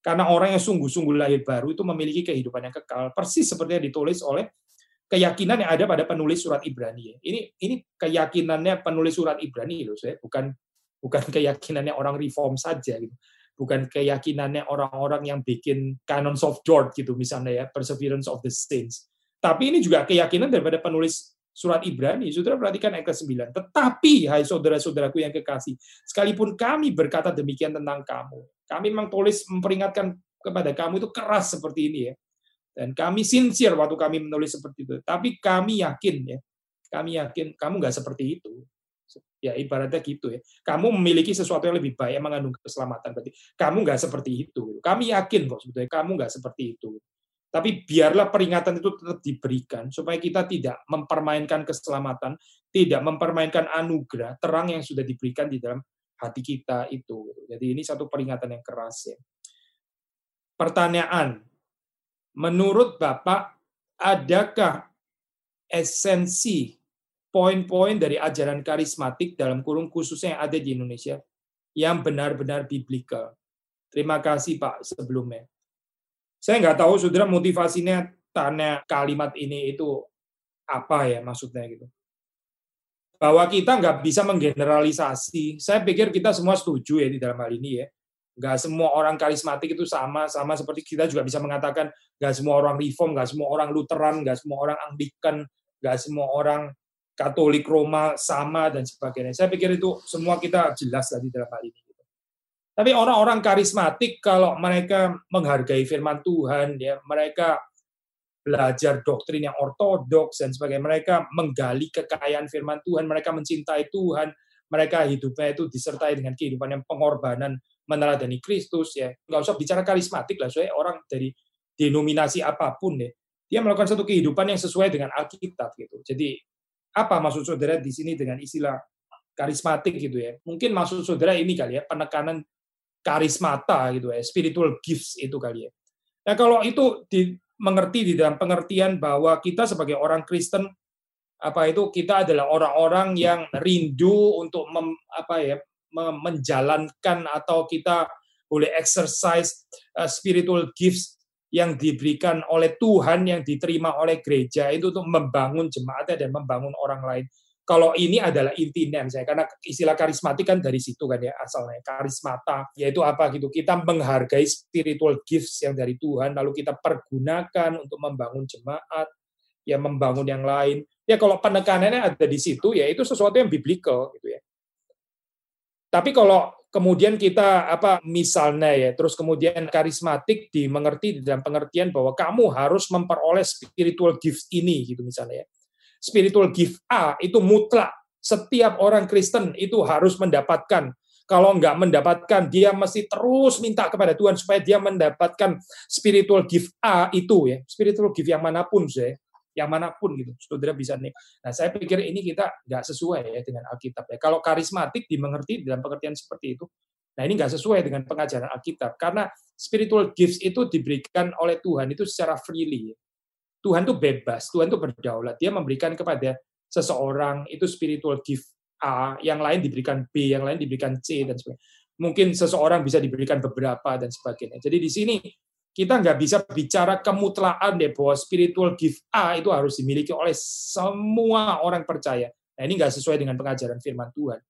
Karena orang yang sungguh-sungguh lahir baru itu memiliki kehidupan yang kekal. Persis seperti yang ditulis oleh keyakinan yang ada pada penulis surat Ibrani. Ini ini keyakinannya penulis surat Ibrani loh, saya bukan bukan keyakinannya orang reform saja gitu bukan keyakinannya orang-orang yang bikin canons of George gitu misalnya ya perseverance of the saints tapi ini juga keyakinan daripada penulis surat Ibrani, saudara perhatikan ayat ke-9. Tetapi, hai saudara-saudaraku yang kekasih, sekalipun kami berkata demikian tentang kamu, kami memang tulis memperingatkan kepada kamu itu keras seperti ini ya. Dan kami sincere waktu kami menulis seperti itu. Tapi kami yakin ya, kami yakin kamu nggak seperti itu. Ya ibaratnya gitu ya. Kamu memiliki sesuatu yang lebih baik yang mengandung keselamatan. Berarti kamu nggak seperti itu. Kami yakin kok sebetulnya kamu nggak seperti itu. Tapi biarlah peringatan itu tetap diberikan supaya kita tidak mempermainkan keselamatan, tidak mempermainkan anugerah terang yang sudah diberikan di dalam hati kita itu. Jadi ini satu peringatan yang keras ya. Pertanyaan, menurut Bapak, adakah esensi poin-poin dari ajaran karismatik dalam kurung khususnya yang ada di Indonesia yang benar-benar biblikal? Terima kasih Pak sebelumnya. Saya nggak tahu saudara motivasinya tanya kalimat ini itu apa ya maksudnya gitu. Bahwa kita nggak bisa menggeneralisasi. Saya pikir kita semua setuju ya di dalam hal ini ya. Nggak semua orang karismatik itu sama, sama seperti kita juga bisa mengatakan nggak semua orang reform, nggak semua orang Lutheran, nggak semua orang Anglikan, nggak semua orang Katolik Roma sama dan sebagainya. Saya pikir itu semua kita jelas tadi dalam hal ini. Tapi orang-orang karismatik kalau mereka menghargai firman Tuhan, ya mereka belajar doktrin yang ortodoks dan sebagainya, mereka menggali kekayaan firman Tuhan, mereka mencintai Tuhan, mereka hidupnya itu disertai dengan kehidupan yang pengorbanan meneladani Kristus ya. Nggak usah bicara karismatik lah, soalnya orang dari denominasi apa pun ya, dia melakukan satu kehidupan yang sesuai dengan Alkitab gitu. Jadi apa maksud saudara di sini dengan istilah karismatik gitu ya? Mungkin maksud saudara ini kali ya, penekanan karismata gitu ya, spiritual gifts itu kali ya. Nah kalau itu dimengerti di dalam pengertian bahwa kita sebagai orang Kristen apa itu kita adalah orang-orang yang rindu untuk mem, apa ya menjalankan atau kita boleh exercise uh, spiritual gifts yang diberikan oleh Tuhan yang diterima oleh gereja itu untuk membangun jemaatnya dan membangun orang lain. Kalau ini adalah inti saya karena istilah karismatik kan dari situ kan ya asalnya karismata yaitu apa gitu. Kita menghargai spiritual gifts yang dari Tuhan lalu kita pergunakan untuk membangun jemaat ya membangun yang lain. Ya kalau penekanannya ada di situ ya itu sesuatu yang biblical gitu ya. Tapi kalau kemudian kita apa misalnya ya terus kemudian karismatik dimengerti dalam pengertian bahwa kamu harus memperoleh spiritual gifts ini gitu misalnya ya spiritual gift A itu mutlak. Setiap orang Kristen itu harus mendapatkan. Kalau nggak mendapatkan, dia mesti terus minta kepada Tuhan supaya dia mendapatkan spiritual gift A itu ya. Spiritual gift yang mana pun saya, yang mana pun gitu. Saudara bisa nih. Nah, saya pikir ini kita nggak sesuai ya dengan Alkitab ya. Kalau karismatik dimengerti dalam pengertian seperti itu, nah ini nggak sesuai dengan pengajaran Alkitab karena spiritual gifts itu diberikan oleh Tuhan itu secara freely. Tuhan itu bebas, Tuhan itu berdaulat. Dia memberikan kepada seseorang itu spiritual gift A, yang lain diberikan B, yang lain diberikan C dan sebagainya. Mungkin seseorang bisa diberikan beberapa dan sebagainya. Jadi di sini kita nggak bisa bicara kemutlaan deh bahwa spiritual gift A itu harus dimiliki oleh semua orang percaya. Nah ini nggak sesuai dengan pengajaran firman Tuhan.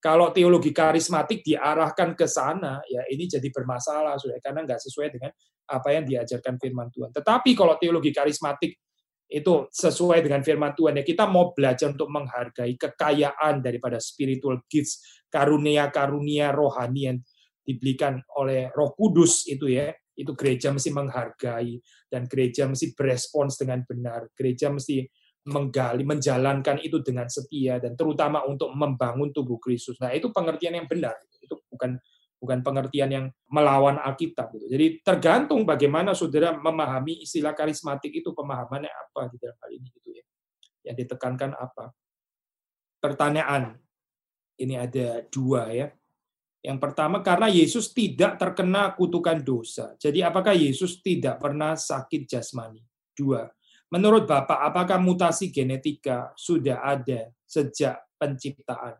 Kalau teologi karismatik diarahkan ke sana, ya ini jadi bermasalah, sudah karena nggak sesuai dengan apa yang diajarkan firman Tuhan. Tetapi kalau teologi karismatik itu sesuai dengan firman Tuhan ya kita mau belajar untuk menghargai kekayaan daripada spiritual gifts, karunia-karunia rohani yang diberikan oleh Roh Kudus itu ya. Itu gereja mesti menghargai dan gereja mesti berespons dengan benar. Gereja mesti menggali, menjalankan itu dengan setia dan terutama untuk membangun tubuh Kristus. Nah, itu pengertian yang benar. Itu bukan bukan pengertian yang melawan Alkitab gitu. Jadi tergantung bagaimana saudara memahami istilah karismatik itu pemahamannya apa di dalam hal ini gitu ya. Yang ditekankan apa? Pertanyaan. Ini ada dua ya. Yang pertama karena Yesus tidak terkena kutukan dosa. Jadi apakah Yesus tidak pernah sakit jasmani? Dua. Menurut Bapak, apakah mutasi genetika sudah ada sejak penciptaan?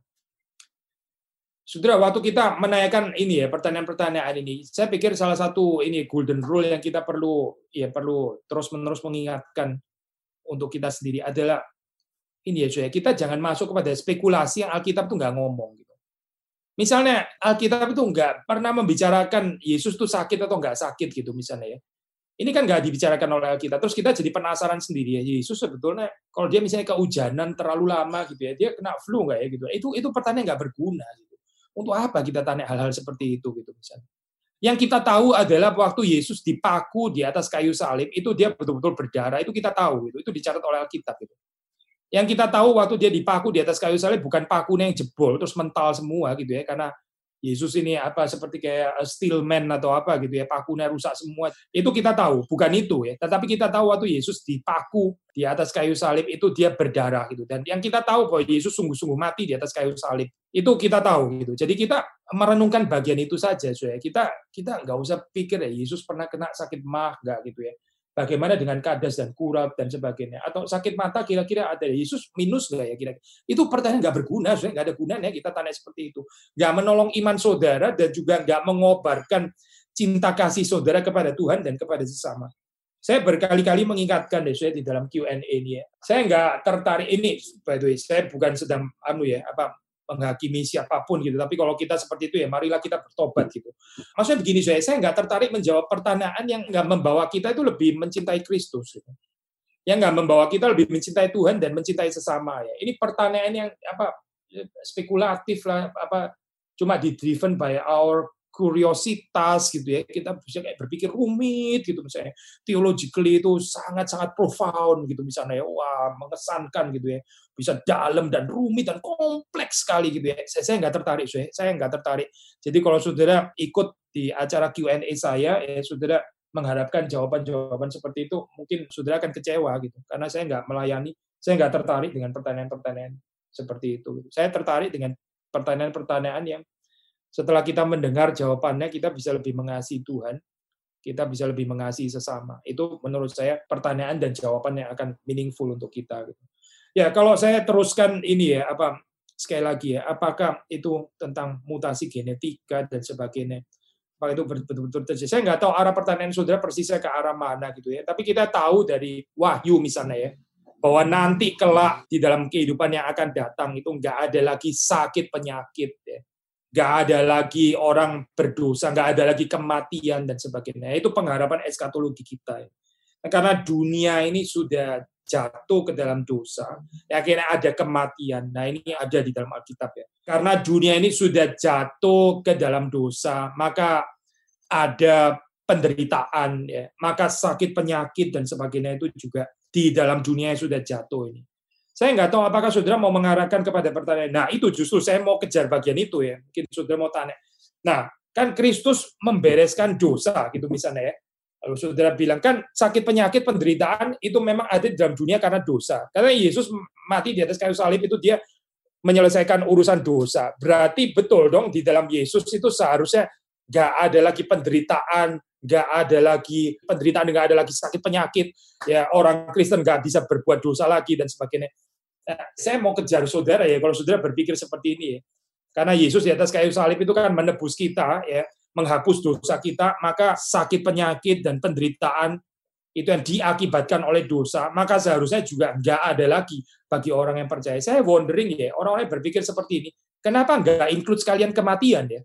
Saudara, waktu kita menanyakan ini ya pertanyaan-pertanyaan ini, saya pikir salah satu ini golden rule yang kita perlu ya perlu terus-menerus mengingatkan untuk kita sendiri adalah ini ya kita jangan masuk kepada spekulasi yang Alkitab tuh nggak ngomong gitu. Misalnya Alkitab itu nggak pernah membicarakan Yesus tuh sakit atau nggak sakit gitu misalnya ya Ini kan nggak dibicarakan oleh kita. Terus kita jadi penasaran sendiri ya, Yesus sebetulnya kalau dia misalnya kehujanan terlalu lama gitu ya, dia kena flu nggak ya gitu. Itu itu pertanyaan nggak berguna gitu. Untuk apa kita tanya hal-hal seperti itu gitu misalnya. Yang kita tahu adalah waktu Yesus dipaku di atas kayu salib itu dia betul-betul berdarah itu kita tahu gitu. Itu dicatat oleh Alkitab gitu. Yang kita tahu waktu dia dipaku di atas kayu salib bukan pakunya yang jebol terus mental semua gitu ya. Karena Yesus ini apa seperti kayak steel man atau apa gitu ya pakunya rusak semua. Itu kita tahu bukan itu ya. Tetapi kita tahu waktu Yesus dipaku di atas kayu salib itu dia berdarah gitu. Dan yang kita tahu bahwa Yesus sungguh-sungguh mati di atas kayu salib itu kita tahu gitu. Jadi kita merenungkan bagian itu saja so ya kita kita nggak usah pikir ya Yesus pernah kena sakit mah nggak gitu ya Bagaimana dengan kadas dan kurap dan sebagainya? Atau sakit mata kira-kira ada Yesus minus nggak ya kira-kira? Itu pertanyaan nggak berguna, sebenarnya nggak ada gunanya kita tanya seperti itu. Nggak menolong iman saudara dan juga nggak mengobarkan cinta kasih saudara kepada Tuhan dan kepada sesama. Saya berkali-kali mengingatkan deh saya di dalam Q&A ini ya. Saya nggak tertarik ini by the way, saya bukan sedang anu ya apa menghakimi siapa pun gitu. Tapi kalau kita seperti itu ya, marilah kita bertobat gitu. Maksudnya begini saya, saya nggak tertarik menjawab pertanyaan yang nggak membawa kita itu lebih mencintai Kristus. Gitu. Yang nggak membawa kita lebih mencintai Tuhan dan mencintai sesama ya. Ini pertanyaan yang apa spekulatif lah, apa cuma di driven by our kuriositas gitu ya. Kita bisa kayak berpikir rumit gitu misalnya. Theologically itu sangat sangat profound gitu misalnya wah mengesankan gitu ya. Bisa dalam dan rumit dan kompleks sekali gitu ya. Saya saya nggak tertarik saya saya nggak tertarik. Jadi kalau saudara ikut di acara Q&A saya ya saudara mengharapkan jawaban-jawaban seperti itu mungkin saudara akan kecewa gitu. Karena saya nggak melayani saya nggak tertarik dengan pertanyaan-pertanyaan seperti itu. Saya tertarik dengan pertanyaan-pertanyaan yang setelah kita mendengar jawabannya, kita bisa lebih mengasihi Tuhan, kita bisa lebih mengasihi sesama. Itu menurut saya pertanyaan dan jawaban yang akan meaningful untuk kita. Gitu. Ya, kalau saya teruskan ini ya, apa sekali lagi ya, apakah itu tentang mutasi genetika dan sebagainya, apakah itu betul-betul terjadi? Saya nggak tahu arah pertanyaan saudara persisnya ke arah mana gitu ya. Tapi kita tahu dari Wahyu misalnya ya, bahwa nanti kelak di dalam kehidupan yang akan datang itu nggak ada lagi sakit penyakit ya nggak ada lagi orang berdosa, nggak ada lagi kematian dan sebagainya. Itu pengharapan eskatologi kita. Nah, karena dunia ini sudah jatuh ke dalam dosa, ya akhirnya ada kematian. Nah ini ada di dalam Alkitab ya. Karena dunia ini sudah jatuh ke dalam dosa, maka ada penderitaan, ya. maka sakit penyakit dan sebagainya itu juga di dalam dunia yang sudah jatuh ini. Saya nggak tahu apakah saudara mau mengarahkan kepada pertanyaan. Nah, itu justru saya mau kejar bagian itu ya. Mungkin saudara mau tanya. Nah, kan Kristus membereskan dosa gitu misalnya ya. Lalu saudara bilang kan sakit penyakit penderitaan itu memang ada di dalam dunia karena dosa. Karena Yesus mati di atas kayu salib itu dia menyelesaikan urusan dosa. Berarti betul dong di dalam Yesus itu seharusnya nggak ada lagi penderitaan, nggak ada lagi penderitaan, nggak ada lagi sakit penyakit. Ya orang Kristen nggak bisa berbuat dosa lagi dan sebagainya. Saya mau kejar saudara ya, kalau saudara berpikir seperti ini ya. Karena Yesus di atas kayu salib itu kan menebus kita, ya, menghapus dosa kita, maka sakit penyakit dan penderitaan itu yang diakibatkan oleh dosa, maka seharusnya juga nggak ada lagi bagi orang yang percaya. Saya wondering ya, orang-orang yang berpikir seperti ini, kenapa nggak include sekalian kematian ya?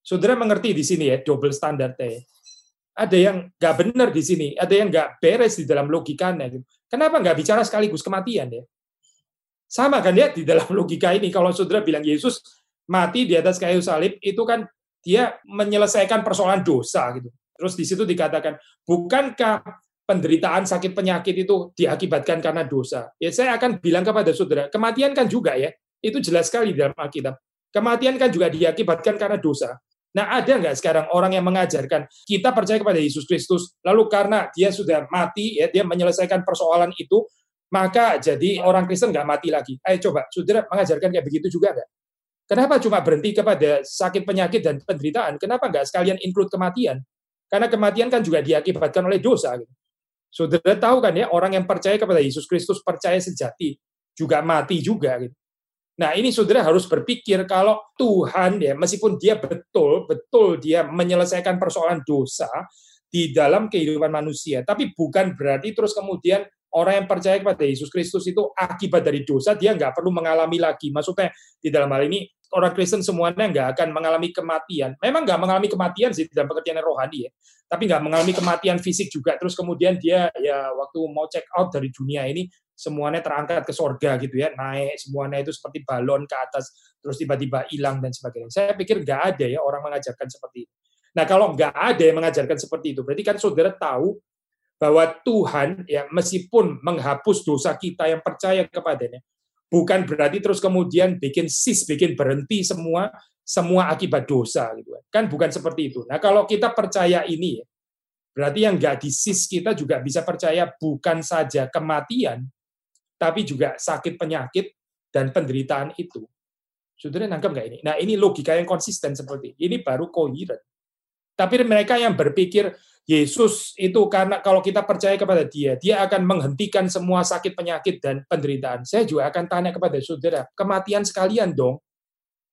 Saudara mengerti di sini ya, double standard ya. Ada yang nggak benar di sini, ada yang nggak beres di dalam logikanya. Gitu. Kenapa nggak bicara sekaligus kematian ya? Sama kan ya di dalam [LAUGHS] logika ini kalau saudara bilang Yesus mati di atas kayu salib itu kan dia menyelesaikan persoalan dosa gitu. Terus di situ dikatakan, bukankah penderitaan sakit penyakit itu diakibatkan karena dosa? Ya saya akan bilang kepada saudara, kematian kan juga ya, itu jelas sekali dalam Alkitab. Kematian kan juga diakibatkan karena dosa. Nah, ada nggak sekarang orang yang mengajarkan kita percaya kepada Yesus Kristus, lalu karena dia sudah mati, ya dia menyelesaikan persoalan itu, maka jadi orang Kristen nggak mati lagi. Ayo coba, saudara mengajarkan kayak begitu juga nggak? Kenapa cuma berhenti kepada sakit penyakit dan penderitaan? Kenapa nggak sekalian include kematian? Karena kematian kan juga diakibatkan oleh dosa. Saudara tahu kan ya, orang yang percaya kepada Yesus Kristus percaya sejati juga mati juga. Gitu. Nah ini saudara harus berpikir kalau Tuhan ya meskipun dia betul betul dia menyelesaikan persoalan dosa di dalam kehidupan manusia, tapi bukan berarti terus kemudian orang yang percaya kepada Yesus Kristus itu akibat dari dosa dia nggak perlu mengalami lagi. Maksudnya di dalam hal ini orang Kristen semuanya nggak akan mengalami kematian. Memang nggak mengalami kematian sih dalam pengertian rohani ya, tapi nggak mengalami kematian fisik juga. Terus kemudian dia ya waktu mau check out dari dunia ini semuanya terangkat ke sorga gitu ya, naik semuanya itu seperti balon ke atas, terus tiba-tiba hilang dan sebagainya. Saya pikir nggak ada ya orang mengajarkan seperti itu. Nah kalau nggak ada yang mengajarkan seperti itu, berarti kan saudara tahu bahwa Tuhan ya meskipun menghapus dosa kita yang percaya kepadanya, bukan berarti terus kemudian bikin sis, bikin berhenti semua semua akibat dosa gitu kan. kan bukan seperti itu. Nah kalau kita percaya ini ya, berarti yang nggak disis kita juga bisa percaya bukan saja kematian, tapi juga sakit penyakit dan penderitaan itu. Saudara nangkep nggak ini? Nah ini logika yang konsisten seperti ini. Ini baru koheren. Tapi mereka yang berpikir Yesus itu karena kalau kita percaya kepada dia, dia akan menghentikan semua sakit penyakit dan penderitaan. Saya juga akan tanya kepada saudara, kematian sekalian dong.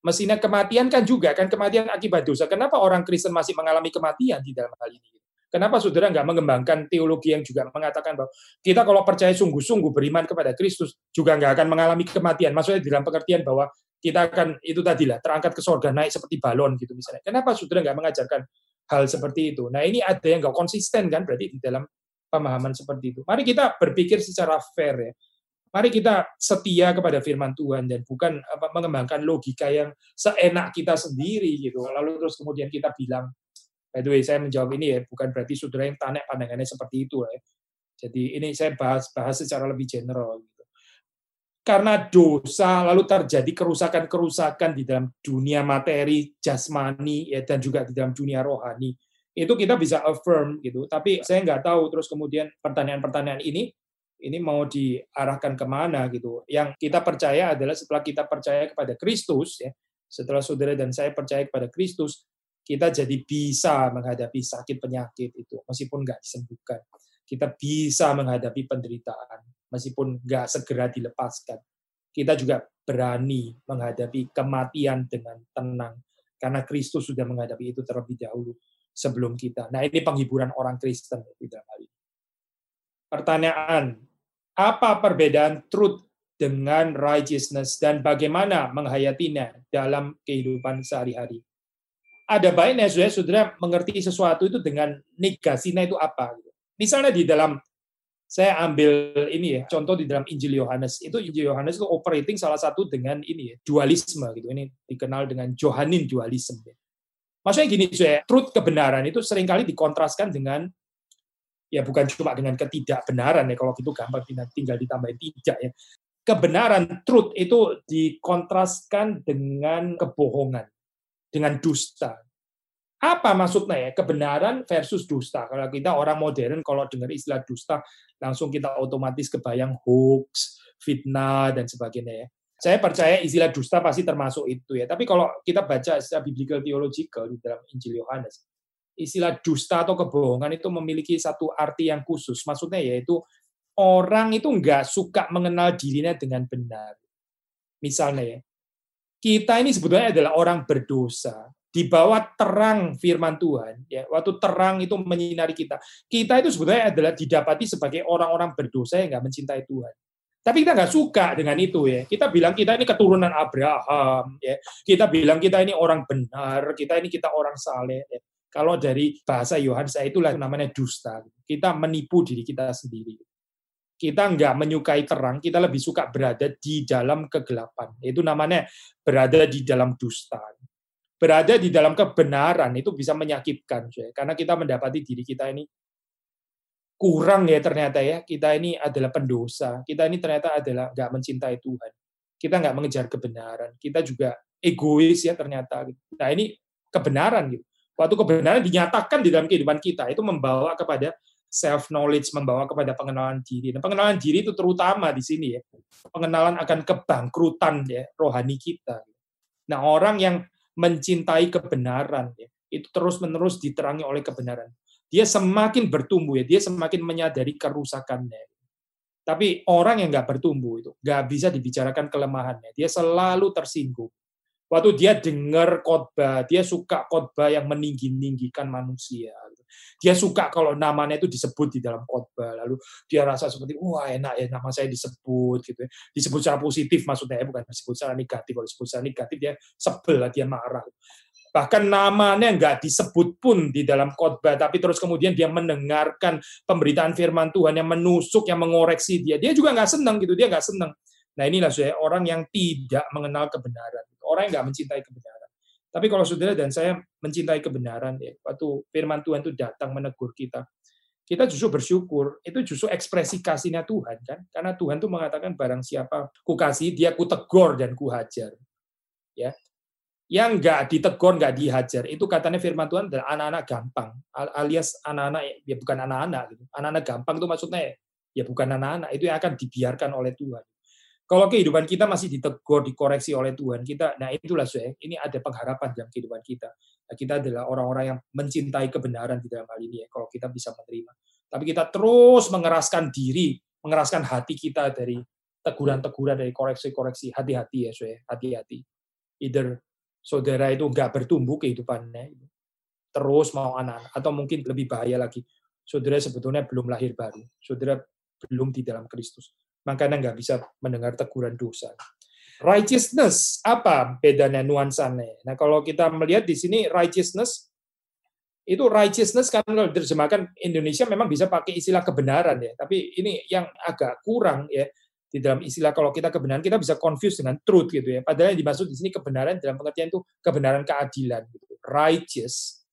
Mestinya kematian kan juga kan kematian akibat dosa. Kenapa orang Kristen masih mengalami kematian di dalam hal ini? Kenapa saudara nggak mengembangkan teologi yang juga mengatakan bahwa kita kalau percaya sungguh-sungguh beriman kepada Kristus juga nggak akan mengalami kematian. Maksudnya dalam pengertian bahwa kita akan itu tadilah terangkat ke sorga naik seperti balon gitu misalnya. Kenapa saudara nggak mengajarkan hal seperti itu. Nah ini ada yang nggak konsisten kan berarti di dalam pemahaman seperti itu. Mari kita berpikir secara fair ya. Mari kita setia kepada firman Tuhan dan bukan apa, mengembangkan logika yang seenak kita sendiri gitu. Lalu terus kemudian kita bilang, by the way saya menjawab ini ya, bukan berarti saudara yang tanya pandangannya seperti itu ya. Jadi ini saya bahas bahas secara lebih general karena dosa lalu terjadi kerusakan-kerusakan di dalam dunia materi jasmani ya dan juga di dalam dunia rohani. Itu kita bisa affirm gitu. Tapi saya nggak tahu terus kemudian pertanyaan-pertanyaan ini ini mau diarahkan ke mana gitu. Yang kita percaya adalah setelah kita percaya kepada Kristus ya setelah saudara dan saya percaya kepada Kristus kita jadi bisa menghadapi sakit penyakit itu meskipun nggak disembuhkan kita bisa menghadapi penderitaan meskipun nggak segera dilepaskan. Kita juga berani menghadapi kematian dengan tenang, karena Kristus sudah menghadapi itu terlebih dahulu sebelum kita. Nah ini penghiburan orang Kristen di dalam hal ini. Pertanyaan, apa perbedaan truth dengan righteousness dan bagaimana menghayatinya dalam kehidupan sehari-hari? Ada baiknya saudara, saudara mengerti sesuatu itu dengan negasinya itu apa. Misalnya di dalam saya ambil ini ya contoh di dalam Injil Yohanes. Itu Injil Yohanes itu operating salah satu dengan ini ya dualisme gitu. Ini dikenal dengan Johanin dualisme ya. maksudnya gini saya truth kebenaran itu sering kali dikontraskan dengan ya bukan cuma dengan ketidakbenaran ya kalau gitu gampang tinggal ditambahin tidak ya. Kebenaran truth itu dikontraskan dengan kebohongan dengan dusta apa maksudnya ya? Kebenaran versus dusta. Kalau kita orang modern, kalau dengar istilah dusta, langsung kita otomatis kebayang hoax, fitnah, dan sebagainya ya. Saya percaya istilah dusta pasti termasuk itu ya. Tapi kalau kita baca secara biblical theological di dalam Injil Yohanes, istilah dusta atau kebohongan itu memiliki satu arti yang khusus. Maksudnya yaitu orang itu nggak suka mengenal dirinya dengan benar. Misalnya ya, kita ini sebetulnya adalah orang berdosa di bawah terang firman Tuhan, ya, waktu terang itu menyinari kita, kita itu sebetulnya adalah didapati sebagai orang-orang berdosa yang nggak mencintai Tuhan. Tapi kita nggak suka dengan itu ya. Kita bilang kita ini keturunan Abraham, ya. Kita bilang kita ini orang benar, kita ini kita orang saleh. Ya. Kalau dari bahasa Yohanes itulah namanya dusta. Kita menipu diri kita sendiri. Kita nggak menyukai terang, kita lebih suka berada di dalam kegelapan. Itu namanya berada di dalam dusta berada di dalam kebenaran itu bisa menyakitkan, karena kita mendapati diri kita ini kurang ya ternyata ya. Kita ini adalah pendosa. Kita ini ternyata adalah nggak mencintai Tuhan. Kita nggak mengejar kebenaran. Kita juga egois ya ternyata. Nah ini kebenaran gitu. Waktu kebenaran dinyatakan di dalam kehidupan kita itu membawa kepada self knowledge membawa kepada pengenalan diri. Dan pengenalan diri itu terutama di sini ya. Pengenalan akan kebangkrutan ya rohani kita. Nah orang yang mencintai kebenaran ya. Itu terus menerus diterangi oleh kebenaran. Dia semakin bertumbuh ya. Dia semakin menyadari kerusakannya. Tapi orang yang nggak bertumbuh itu nggak bisa dibicarakan kelemahannya. Dia selalu tersinggung. Waktu dia dengar khotbah dia suka khotbah yang meninggi-ninggikan manusia Dia suka kalau namanya itu disebut di dalam khotbah. Lalu dia rasa seperti wah enak ya nama saya disebut gitu ya. Disebut secara positif maksudnya ya, bukan disebut secara negatif. Kalau disebut secara negatif dia sebel lah, dia marah. Bahkan namanya nggak disebut pun di dalam khotbah, tapi terus kemudian dia mendengarkan pemberitaan firman Tuhan yang menusuk, yang mengoreksi dia. Dia juga nggak senang gitu, dia nggak senang. Nah inilah saya orang yang tidak mengenal kebenaran, orang yang nggak mencintai kebenaran. Tapi kalau saudara dan saya mencintai kebenaran, ya, waktu firman Tuhan itu datang menegur kita, kita justru bersyukur. Itu justru ekspresi kasihnya Tuhan kan, karena Tuhan itu mengatakan barang siapa ku kasih, dia ku tegur dan ku hajar. Ya, yang nggak ditegur, nggak dihajar, itu katanya firman Tuhan adalah anak-anak gampang, alias anak-anak ya bukan anak-anak gitu. Anak-anak gampang itu maksudnya ya bukan anak-anak, itu yang akan dibiarkan oleh Tuhan. Kalau kehidupan kita masih ditegur, dikoreksi oleh Tuhan, kita, nah itulah saya, ini ada pengharapan dalam kehidupan kita. Nah, kita adalah orang-orang yang mencintai kebenaran di dalam hal ini ya, kalau kita bisa menerima. Tapi kita terus mengeraskan diri, mengeraskan hati kita dari teguran-teguran, dari koreksi-koreksi, hati-hati ya, saya, hati-hati. Either saudara itu nggak bertumbuh kehidupannya, terus mau anak-anak, atau mungkin lebih bahaya lagi, saudara sebetulnya belum lahir baru, saudara belum di dalam Kristus, makanya nggak bisa mendengar teguran dosa. Righteousness, apa bedanya nuansanya? Nah, kalau kita melihat di sini righteousness, itu righteousness kan kalau diterjemahkan Indonesia memang bisa pakai istilah kebenaran ya, tapi ini yang agak kurang ya di dalam istilah kalau kita kebenaran kita bisa confuse dengan truth gitu ya. Padahal yang dimaksud di sini kebenaran dalam pengertian itu kebenaran keadilan gitu. Righteous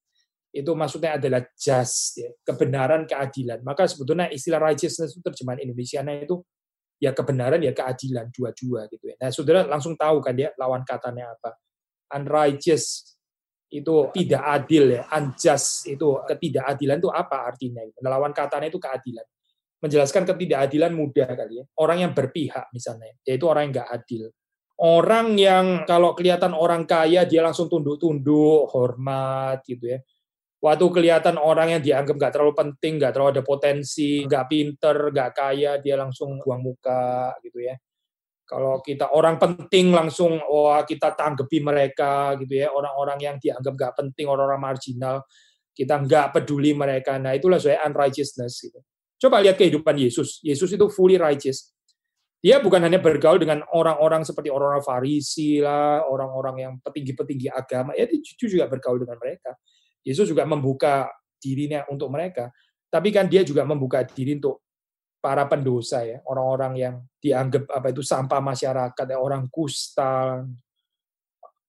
itu maksudnya adalah just ya, kebenaran keadilan. Maka sebetulnya istilah righteousness itu terjemahan Indonesia itu ya kebenaran ya keadilan dua-dua gitu ya. Nah, Saudara langsung tahu kan ya lawan katanya apa. Unrighteous itu tidak adil ya, unjust itu ketidakadilan itu apa artinya? Nah, lawan katanya itu keadilan menjelaskan ketidakadilan mudah kali ya. Orang yang berpihak misalnya, yaitu orang yang nggak adil. Orang yang kalau kelihatan orang kaya dia langsung tunduk-tunduk, hormat gitu ya. Waktu kelihatan orang yang dianggap nggak terlalu penting, nggak terlalu ada potensi, nggak pinter, nggak kaya, dia langsung buang muka gitu ya. Kalau kita orang penting langsung wah kita tanggapi mereka gitu ya. Orang-orang yang dianggap nggak penting, orang-orang marginal, kita nggak peduli mereka. Nah itulah saya unrighteousness gitu. Coba lihat kehidupan Yesus. Yesus itu fully righteous. Dia bukan hanya bergaul dengan orang-orang seperti orang-orang Farisi lah, orang-orang yang petinggi-petinggi agama. Ya, dia juga bergaul dengan mereka. Yesus juga membuka dirinya untuk mereka. Tapi kan dia juga membuka diri untuk para pendosa ya, orang-orang yang dianggap apa itu sampah masyarakat, ya, orang kusta,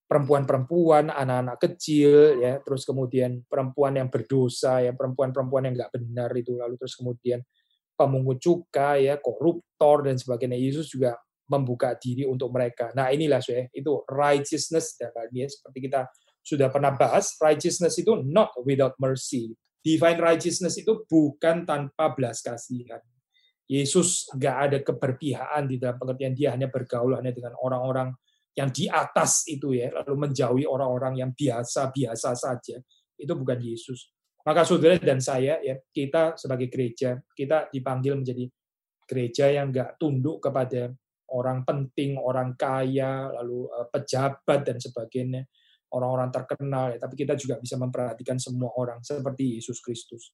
perempuan-perempuan, anak-anak kecil, ya, terus kemudian perempuan yang berdosa, ya, perempuan-perempuan yang nggak benar itu, lalu terus kemudian pemungut cukai, ya, koruptor dan sebagainya. Yesus juga membuka diri untuk mereka. Nah inilah saya itu righteousness ya, seperti kita sudah pernah bahas, righteousness itu not without mercy. Divine righteousness itu bukan tanpa belas kasihan. Yesus nggak ada keberpihakan di dalam pengertian dia hanya bergaul hanya dengan orang-orang yang di atas itu ya, lalu menjauhi orang-orang yang biasa-biasa saja, itu bukan Yesus. Maka saudara dan saya ya, kita sebagai gereja, kita dipanggil menjadi gereja yang enggak tunduk kepada orang penting, orang kaya, lalu eh, pejabat dan sebagainya, orang-orang terkenal ya, tapi kita juga bisa memperhatikan semua orang seperti Yesus Kristus.